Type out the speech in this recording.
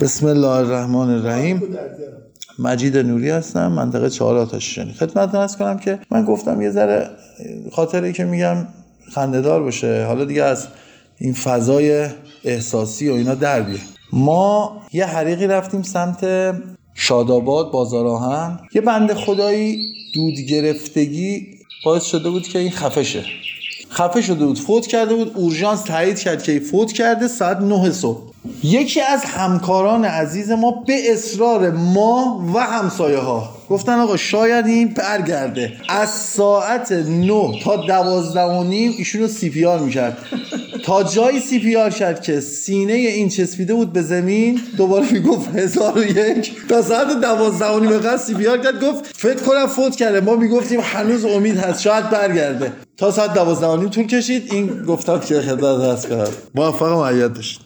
بسم الله الرحمن الرحیم. مجید نوری هستم منطقه چهار آتش شنی خدمت ارز کنم که من گفتم یه ذره خاطری که میگم خندهدار باشه. حالا دیگه از این فضای احساسی و اینا در بیه ما یه حریقی رفتیم سمت شاداباد بازار آهن. یه بنده خدایی دود گرفتگی باعث شده بود که این خفه شه خفه شده بود فوت کرده بود. اورژانس تایید کرد که فوت کرده ساعت 9 صبح. یکی از همکاران عزیز ما به اصرار ما و همسایه ها گفتن آقا شاید این برگرده. از ساعت 9 تا دوازده و نیم ایشون CPR می‌کرد. تا جایی CPR کرد که سینه این چسبیده بود به زمین دوباره می‌گفت هزار و یک. تا ساعت دوازده و نیم قصد CPR کرد گفت فکر کنم فوت کرده. ما می‌گفتیم هنوز امید هست شاید برگرده. تا ساعت دوازده و نیم طول کشید این گفتم که خدمتت عرض کنم. موفق معید باشید